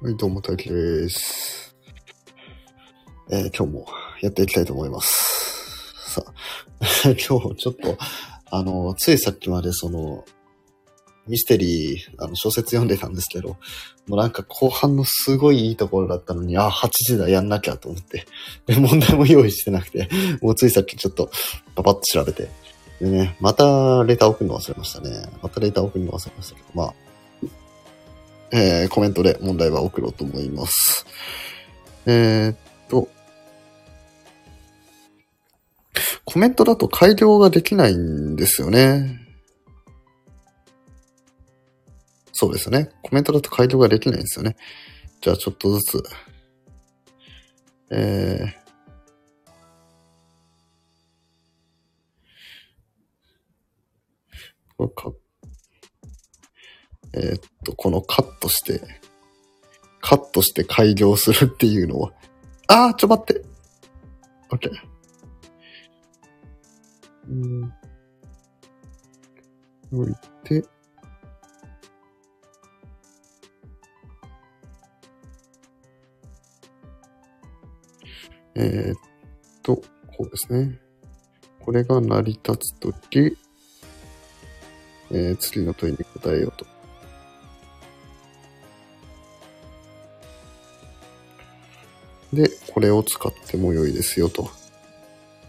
はい、どうも、大輝です。えー今日もやっていきたいと思います。さあ、今日ちょっと、あの、ついさっきまでその、ミステリー、あの、小説読んでたんですけど、もうなんか後半のすごいいいところだったのに、あ、8時だ、やんなきゃと思って。で、問題も用意してなくて、もうついさっきちょっと、パパッと調べて。でね、またレター送るの忘れましたね。またレター送るの忘れましたけど、まあ、えーコメントで問題は送ろうと思います。えーっと、コメントだと改良ができないんですよね。そうですね。コメントだと改良ができないんですよね。じゃあちょっとずつ。えー、トして、カットして改良するっていうのは、あー、ちょ待って。OK。うん。置いて、えーっと、こうですね。これが成り立つとき、えー次の問いに答えようと。で、これを使っても良いですよと。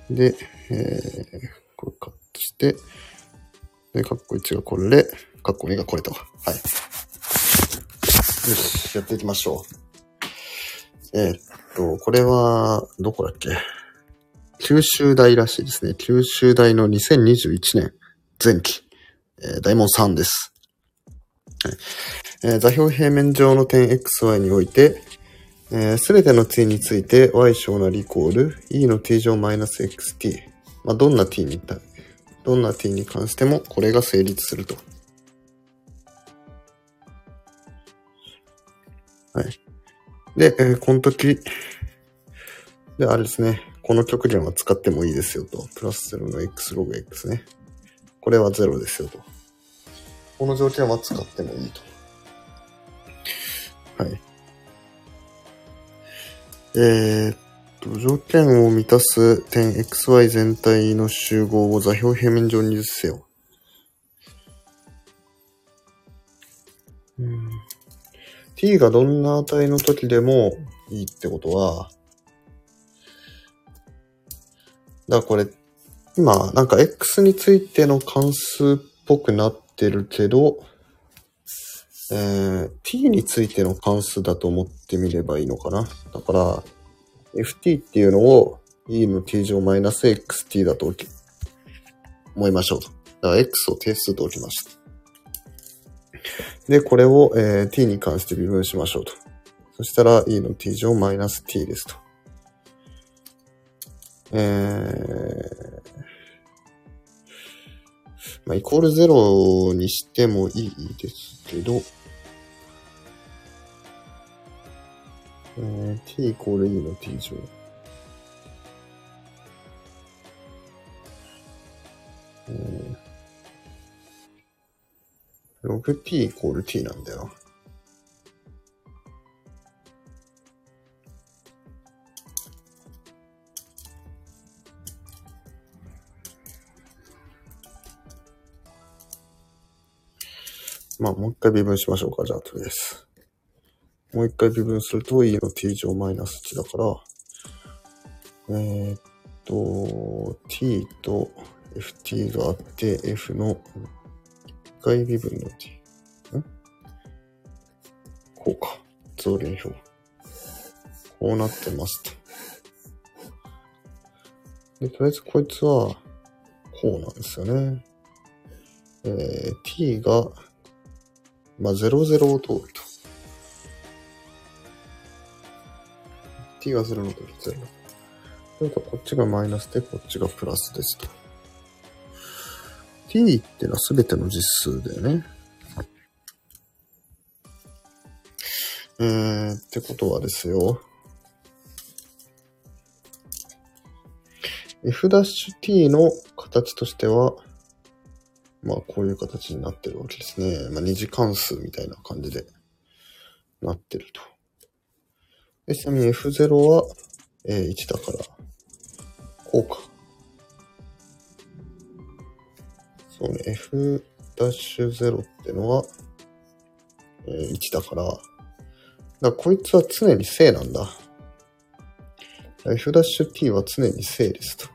で、えー、これカットして、で、カッコ1がこれで、カッコ2がこれと。はい。よし、やっていきましょう。えーっと、これは、どこだっけ？九州大らしいですね。九州大の2021年前期、えー大問3です。はいえー座標平面上の点 xy において、す、えー、べ、ての t について y 小なりイコール e の t 乗マイナス xt。まあ、どんな t に、どんな t に関してもこれが成立すると。はい。で、えーこの時、で、あれですね。この極限は使ってもいいですよと。プラス0の x ログ x ね。これは0ですよと。この条件は使ってもいいと。はい。えーっと、条件を満たす点 xy 全体の集合を座標平面上に移せよ。うん t がどんな値の時でもいいってことは、だからこれ、今、なんか x についての関数っぽくなってるけど、えー、t についての関数だと思ってみればいいのかな。だから、ft っていうのを e の t 乗マイナス xt だと置き思いましょうと。だから x を定数と置きました。で、これを、えー t に関して微分しましょうと。そしたら e の t 乗マイナス t ですと。えー、まあ、イコール0にしてもいいですけど、えー t イコール e の t 乗。えー 6t イコール t なんだよ。まあ、もう一回微分しましょうか。じゃあ、とりあえず。もう一回微分すると e の t 乗マイナス1だから、えーっと、t と ft があって、f の1回微分の t。ん？こうか。増減表。こうなってますと。で、とりあえずこいつは、こうなんですよね。えー、t が、まあ、00を通ると。T が0の時0。それとこっちがマイナスで、こっちがプラスですと。t ってのは全ての実数だよね。えー、ってことはですよ。f'-t の形としては、まあこういう形になってるわけですね。まあ二次関数みたいな感じでなってると。で、ちなみに F0 は、えー、1だから、こうか。そうね、F'0 ってのは、えー、1だから、だからこいつは常に正なんだ。F'-t は常に正ですと。っ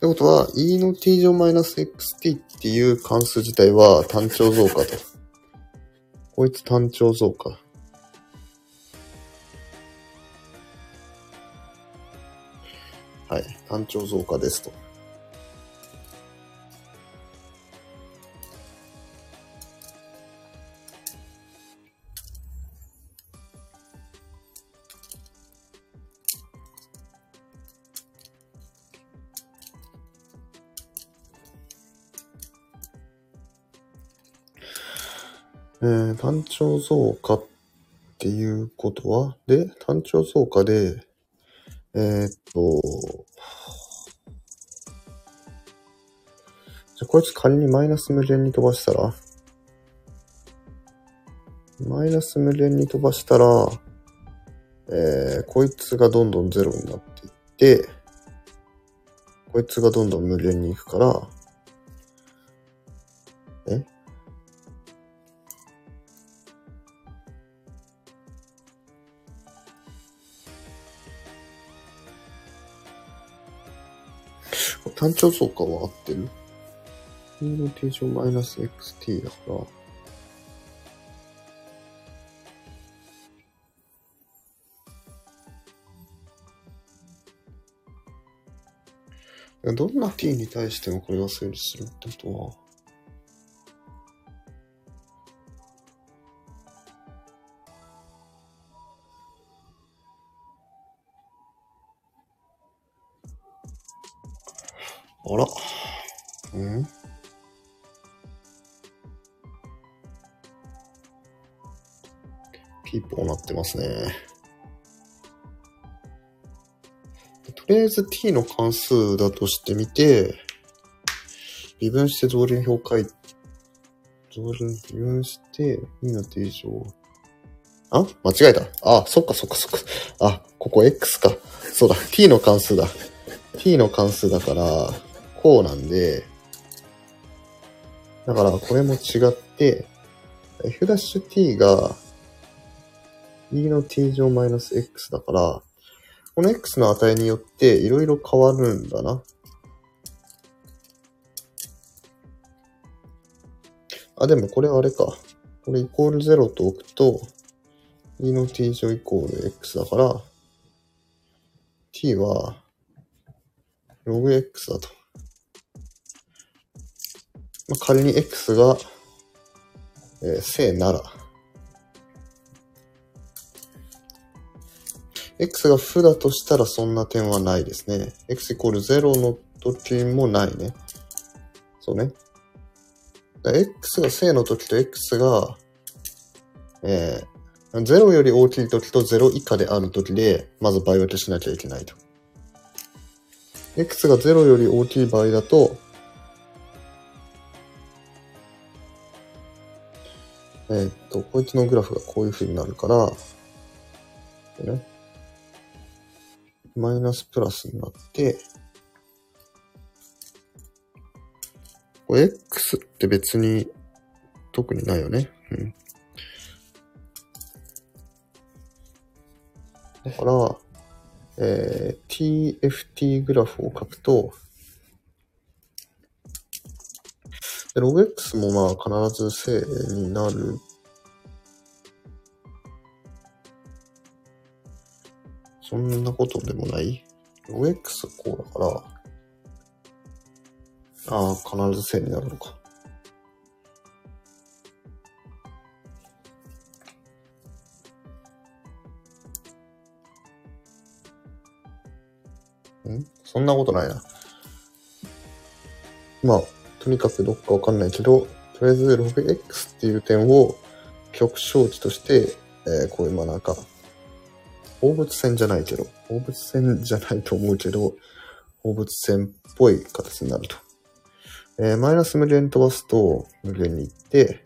てことは、e の t 乗マイナス -xt っていう関数自体は単調増加と。こいつ単調増加。はい。単調増加ですと。えー、単調増加っていうことは、で、単調増加で、えー、っと、じゃ、こいつ仮にマイナス無限に飛ばしたら、マイナス無限に飛ばしたら、えー、こいつがどんどんゼロになっていって、こいつがどんどん無限に行くから、単調増加は合ってる ?e の t 乗マイナス xt だから、どんな t に対してもこれが成立するってことは、ますね。とりあえず t の関数だとしてみて、微分して増輪表書い増輪、微分して、2の t 乗。あ？間違えた。あ、そっかそっかそっか。あ、ここ x か。そうだ、t の関数だ。t の関数だから、こうなんで、だからこれも違って、f'-t が e の t 乗マイナス -x だから、この x の値によっていろいろ変わるんだな。あ、でもこれあれか。これイコール0と置くと、e の t 乗イコール x だから、t は log x だと。まあ、仮に x が、えー、正なら、x が負だとしたらそんな点はないですね。x イコール0の時もないね。そうね。x が正の時と x が、えー、0より大きい時と0以下である時で、まず倍分けしなきゃいけないと。x が0より大きい場合だと、えー、っと、こいつのグラフがこういう風になるから、ね、マイナスプラスになって、これ X って別に特にないよね。うん。だから、えー、TFT グラフを書くと、で、ログ X もまあ必ず正になる。そんなことでもない？ログ X こうだから、ああ、必ず正になるのか。ん？そんなことないな。まあ、とにかくどっかわかんないけど、とりあえず logx っていう点を極小値として、えー、こういうまあなんか、放物線じゃないけど、放物線じゃないと思うけど、放物線っぽい形になると。えー、マイナス無限に飛ばすと、無限に行って、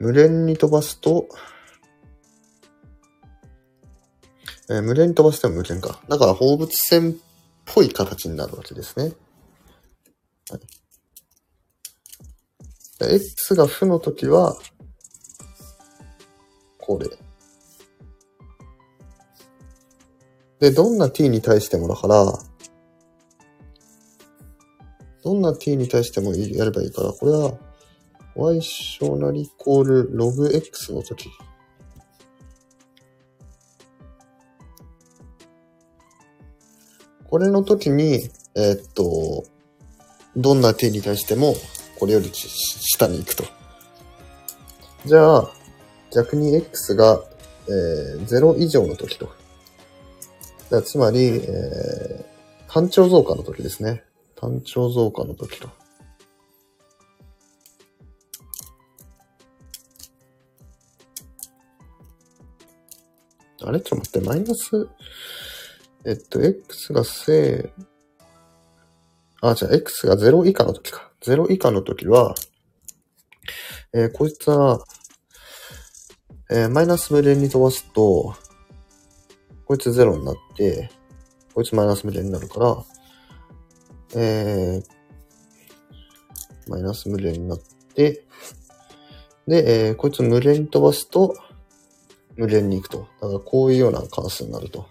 無限に飛ばすと、えー無限に飛ばしても無限か。だから放物線っぽい形になるわけですね。はい x が負の時は、で、どんな t に対してもだから、どんな t に対してもやればいいから、これは y 小なりイコール log x の時。これの時に、えーっと、どんな t に対しても、これより下に行くと。じゃあ、逆に x が、えー0以上の時と。だつまり、えー単調増加の時ですね。単調増加の時と。あれ？ちょっと待って、マイナス、えっと、x が正、あ、じゃあ x が0以下の時か。0以下の時は、えーこいつは、えーマイナス無限に飛ばすと、こいつ0になって、こいつマイナス無限になるから、えー、マイナス無限になって、で、えーこいつ無限に飛ばすと、無限に行くと。だからこういうような関数になると。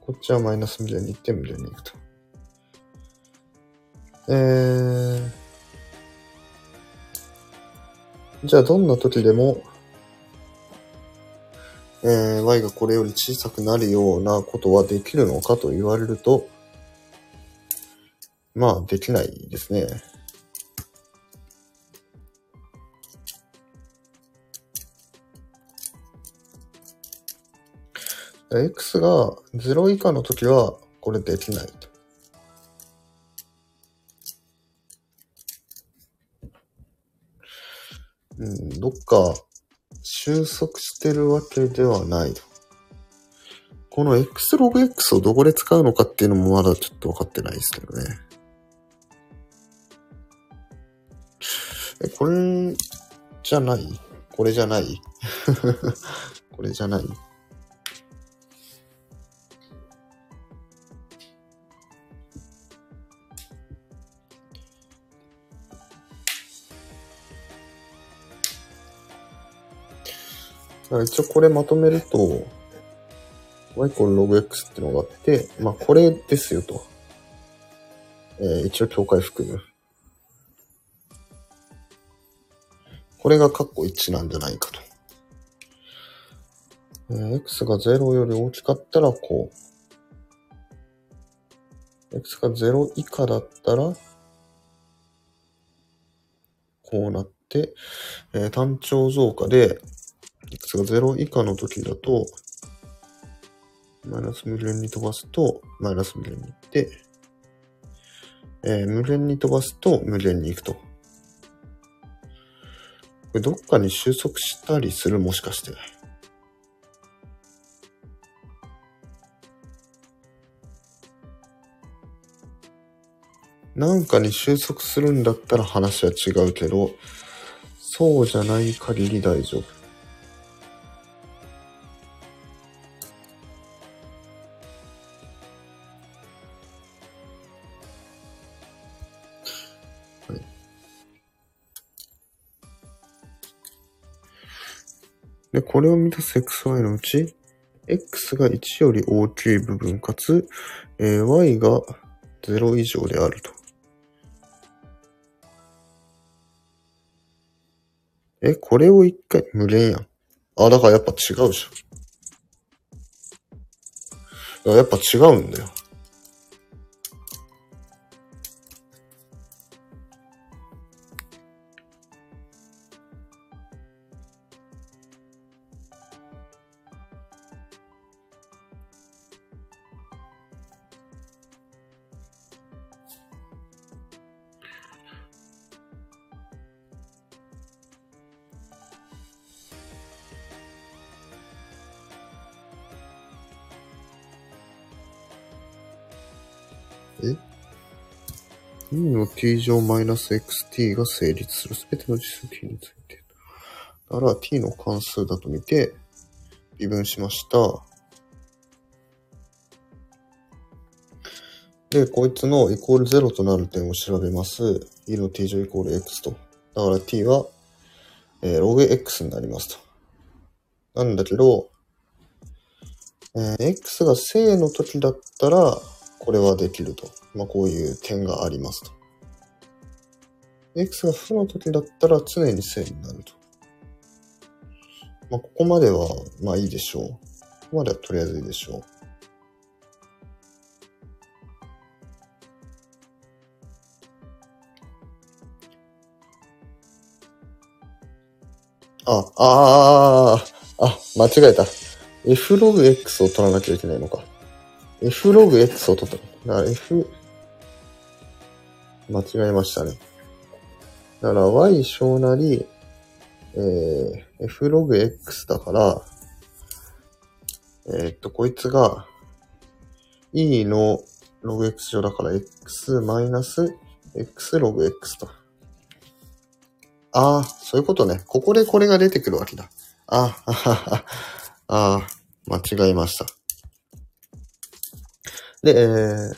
こっちはマイナス無限に行って無限に行くと。えー、じゃあどんな時でも、えー、y がこれより小さくなるようなことはできるのかと言われると、まあ、できないですね。x が0以下の時は、これできないと。うん、どっか収束してるわけではないと。この x ログ x をどこで使うのかっていうのもまだちょっと分かってないですけどね。え、これじゃない？これじゃない？これじゃない？一応これまとめると、y イコール logx っていうのがあって、まあこれですよと。えー一応境界含む。これが括弧1なんじゃないかと。えー x が0より大きかったらこう。x が0以下だったら、こうなって、えー単調増加で、x が0以下の時だと、マイナス無限に飛ばすと、マイナス無限に行って、えー無限に飛ばすと無限に行くと。これどっかに収束したりするもしかして。なんかに収束するんだったら話は違うけど、そうじゃない限り大丈夫。で、これを満たす xy のうち、x が1より大きい部分かつ、えー y が0以上であると。え、これを一回、無限やん。あ、だからやっぱ違うじゃん。やっぱ違うんだよ。え ?2 の t 乗マイナス xt が成立するすべての実数 t について。だから t の関数だと見て、微分しました。で、こいつのイコール0となる点を調べます。e の t 乗イコール x と。だから t は、えー、log x になりますと。なんだけど、えー x が正の時だったら、これはできると。まあ、こういう点がありますと。x が負の時だったら常に正になると。まあ、ここまでは、まあいいでしょう。ここまではとりあえずいいでしょう。あ、ああ、あ、間違えた。f log x を取らなきゃいけないのか。F log x を取った。だから f、間違えましたね。だから y 小なり、えー、f log x だから、えーっと、こいつが、e の log x 乗だから x マイナス x log x と。ああ、そういうことね。ここでこれが出てくるわけだ。ああ、ああ、間違えました。で、えー、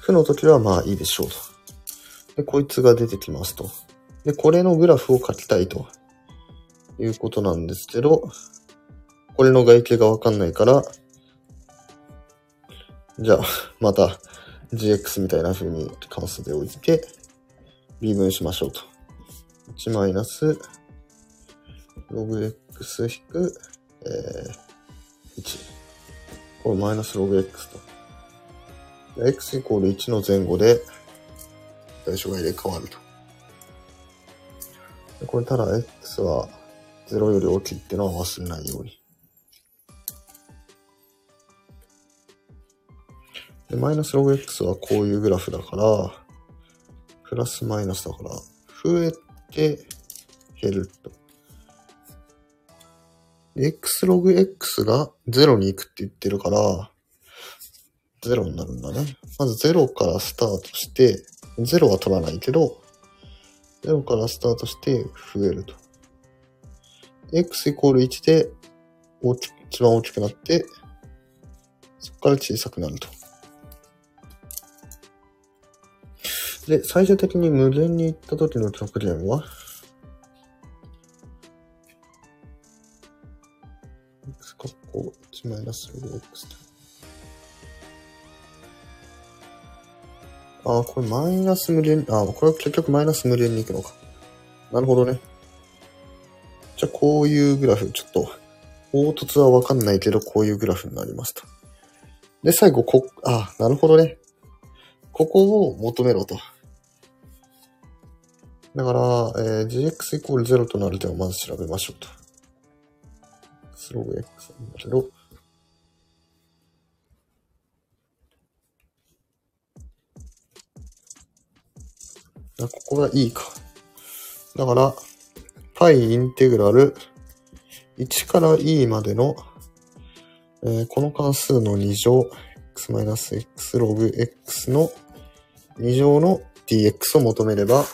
負の時はまあいいでしょうと。で、こいつが出てきますと。で、これのグラフを書きたいということなんですけど、これの外形がわかんないから、じゃあ、また gx みたいな風に関数で置いて、微分しましょうと。1マイナス、ログ x 引く、えー、1。これマイナスログ x と。X イコール1の前後で、対象が入れ替わると。これただ x は0より大きいってのは忘れないように。で、マイナスログ x はこういうグラフだから、プラスマイナスだから、増えて減ると。x ログ x が0に行くって言ってるから、0になるんだね。まず0からスタートして、0は取らないけど、0からスタートして増えると。x イコール1で大き一番大きくなって、そこから小さくなると。で、最終的に無限に行った時の極限は？x 括弧1マイナスログ x と。ああ、これマイナス無限、ああ、これは結局マイナス無限に行くのか。なるほどね。じゃあ、こういうグラフ、ちょっと、凹凸はわかんないけど、こういうグラフになりますと。で、最後、こ、ああ、なるほどね。ここを求めろと。だから、えー gx イコール0となる点をまず調べましょうと。スログ x なんここが e か。だから、π インテグラル1から e までの、えーこの関数の2乗、x-x ログ x の2乗の dx を求めれば、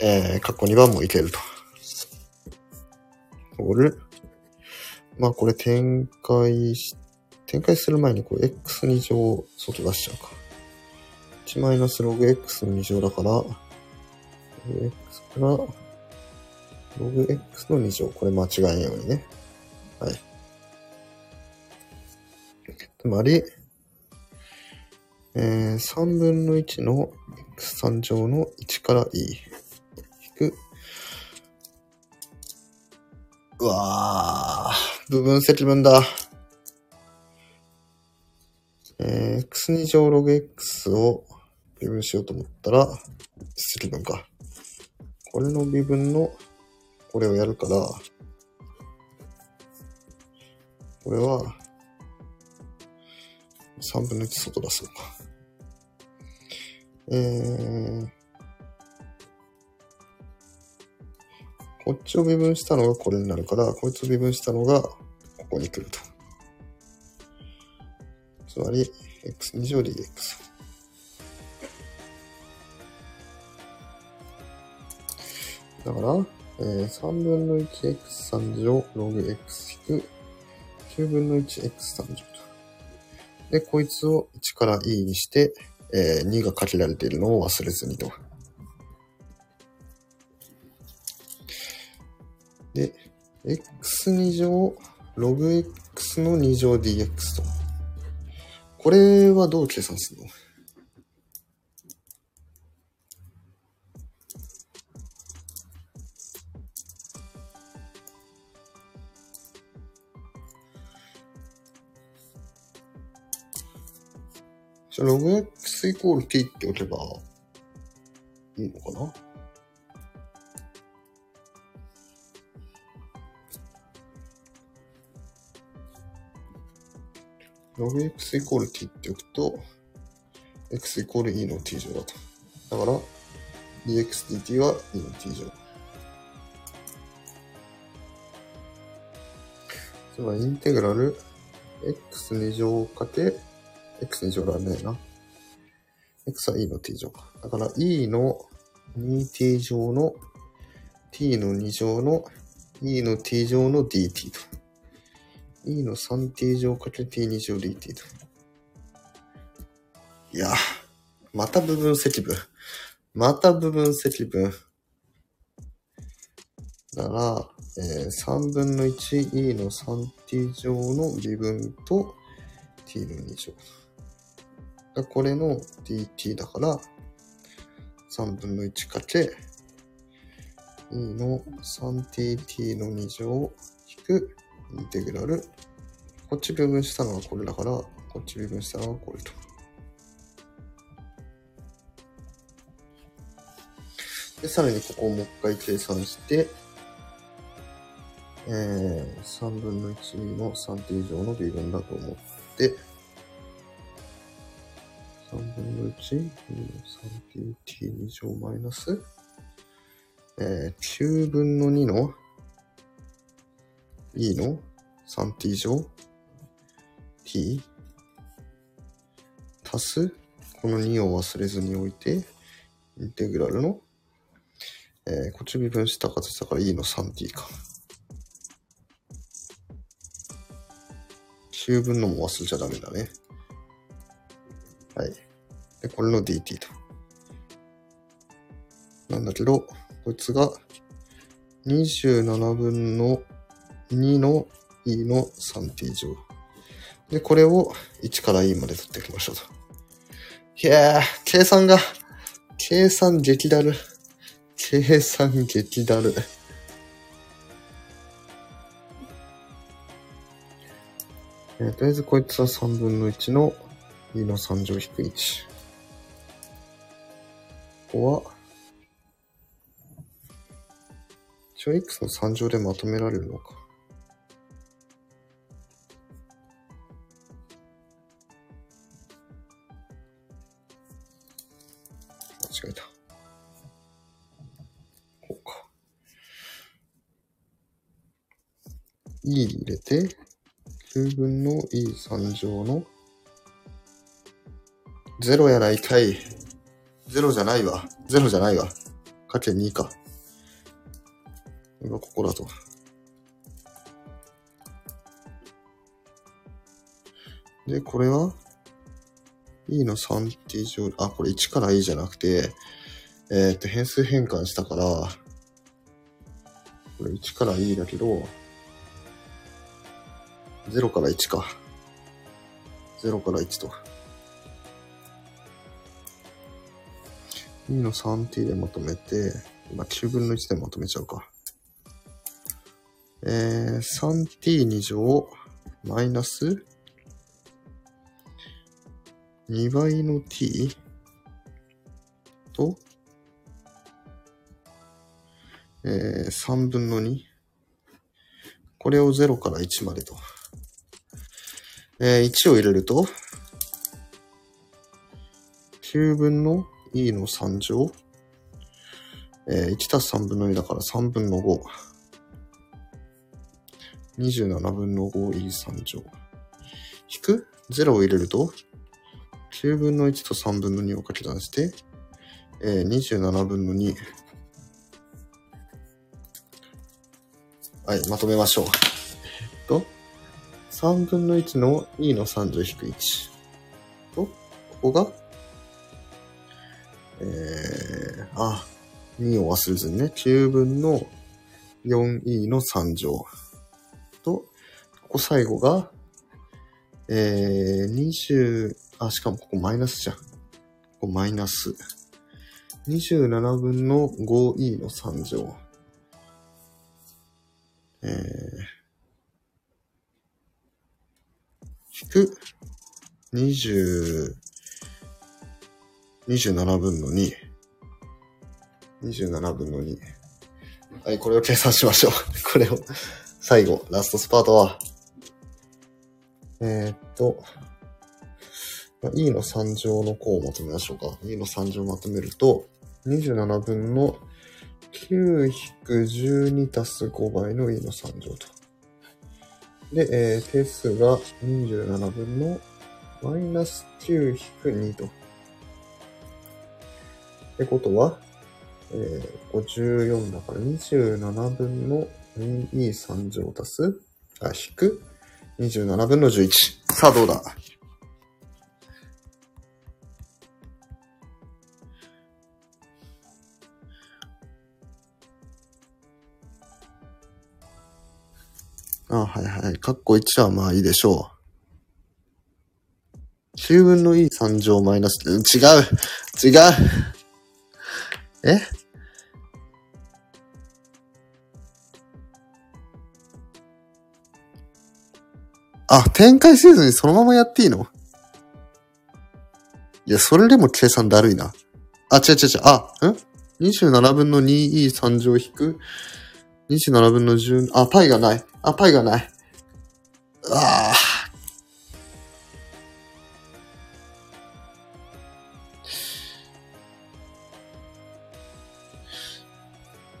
えー、括弧2番もいけると。オール。まあこれ展開し、展開する前にこれ x2 乗を外出しちゃうか。1マイナスログ x の2乗だから、ログ x から、ログ x の2乗。これ間違えんようにね。はい。つまり、えー、3分の1の x3 乗の1から e 引く。うわー、部分積分だ。えー、x2 乗ログ x を微分しようと思ったら、積分か。これの微分の、これをやるから、これは、3分の1外出すのか。えー、こっちを微分したのがこれになるから、こいつを微分したのがここに来ると。つまり、x2 乗 dx。だから、えー、3分の 1x3 乗ログ x 引く9分の 1x3 乗と。で、こいつを1から e にして、えー2がかけられているのを忘れずにと。で、x2 乗、ログ x の2乗 dx と。これはどう計算するの？じゃあ、ログ x イコール t っておけばいいのかな？ログ x イコール t っておくと、x イコール e の t 乗だと。だから、dx dt は e の t 乗。つまり、インテグラル x2 乗かけ x2 乗らねえな。x は e の t 乗か。だから e の 2t 乗の t の2乗の e の t 乗の dt と。e の 3t 乗かけ t2 乗 dt と。いや、また部分積分。また部分積分。だから、えー3分の 1e の 3t 乗の微分と t の2乗。だこれの dt だから、3分の1かけ e の 3tt の2乗引くインテグラル。こっち部分したのはこれだから、こっち部分したのはこれと。で、さらにここをもう一回計算して、えー、3分の1の 3t 以上の微分だと思って、3分の1の 3tt2 乗マイナス、えー、9分の2の e の 3t 乗 t 足す、この2を忘れずに置いて、インテグラルの、えー、こっち微分した形だから e の 3t か。9分のも忘れちゃダメだね。これの dt と。なんだけど、こいつが27分の2の e の 3t 乗。で、これを1から e まで取っていきましょうと。いやー、計算が、計算激だる。計算激だる。えーとりあえずこいつは3分の1の2の3乗引く1。ここは、一応 x の3乗でまとめられるのか。間違えた。こうか。e 入れて、9分の e3 乗の0やないかい。0じゃないわ。0じゃないわ。かけ2か。今ここだと。で、これは？e の？3t 乗、あ、これ1から e じゃなくて、えーっと、変数変換したから、これ1から e だけど、0から1か。0から1と。2の 3t でまとめて、今9分の1でまとめちゃうか。えー、3t2 乗マイナス2倍の t と、えー、3分の2。これを0から1までと。えー、1を入れると、9分の e の3乗。えー、1たす3分の2だから3分の5。27分の 5e3 乗。引く ?0 を入れると、9分の1と3分の2を掛け算して、えー、27分の2。はい、まとめましょう。えっと、3分の1の e の3乗引く1。と、ここが、えー、あ、2を忘れずにね、9分の 4e の3乗。と、ここ最後が、えー、20、あ、しかもここマイナスじゃん。ここマイナス。27分の 5e の3乗。えー、引く、20、27分の2。27分の2。はい、これを計算しましょう。これを、最後、ラストスパートは、えー、っと、まあ E の3乗の項をまとめましょうか。E の3乗をまとめると、27分の9-12足す5倍の E の3乗と。で、えー、定数が27分のマイナス9-2と。ってことは、えー、54だから27分の 2E3 乗足す、あ、引く？27分の11。さあどうだ？あ、はいはい。カッコ1はまあいいでしょう。9分の E3 乗マイナス、違う違うえ？あ、展開せずにそのままやっていいの？いや、それでも計算だるいな。あ、違う違う違う。あ、ん ?27 分の 2e3 乗引く？27分の10、あ、パイがない。あ、パイがない。ああ。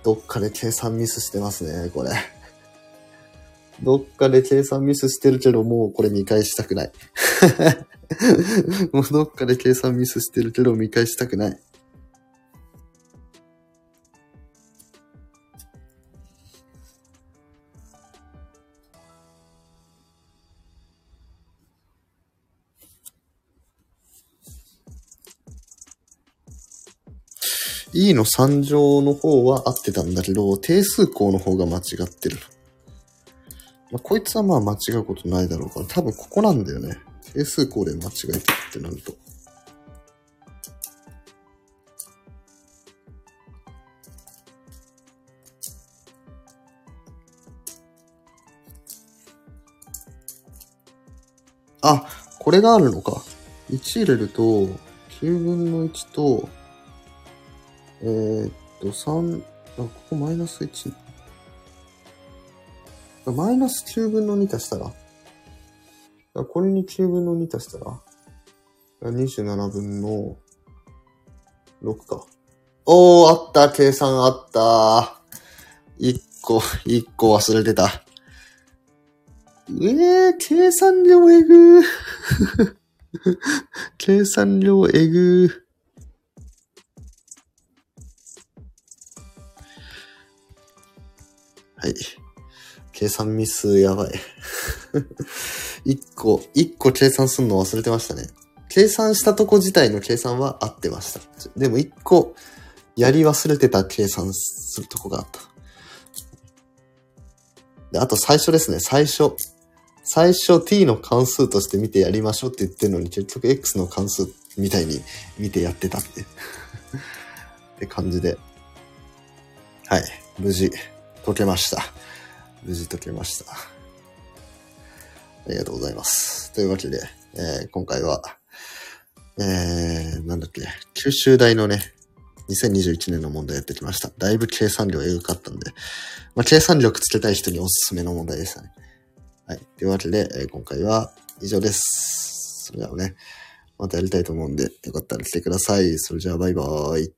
どっかで計算ミスしてますね、これ。どっかで計算ミスしてるけど、もうこれ見返したくない。もうどっかで計算ミスしてるけど、見返したくない。E の3乗の方は合ってたんだけど、定数項の方が間違ってる。まあ、こいつはまあ間違うことないだろうから、多分ここなんだよね。定数項で間違えてるってなると。あ、これがあるのか。1入れると、9分の1と、えー、っと、3、あ、ここマイナス1。マイナス9分の2足したら？これに9分の2足したら ?27 分の6か。おー、あった、計算あった。1個、1個忘れてた。えー、計算量えぐー。計算量えぐー。い。計算ミスやばい。一個、一個計算すんの忘れてましたね。計算したとこ自体の計算は合ってました。でも一個、やり忘れてた計算するとこがあった。で、あと最初ですね、最初。最初 t の関数として見てやりましょうって言ってるのに結局 x の関数みたいに見てやってたって。って感じで。はい。無事。解けました。無事解けました。ありがとうございます。というわけで、えー、今回は、えー、なんだっけ、九州大のね、2021年の問題やってきました。だいぶ計算量エグかったんで、まあ、計算力つけたい人におすすめの問題でしたね。はい。というわけで、えー、今回は以上です。それではね、またやりたいと思うんで、よかったら来てください。それじゃあバイバーイ。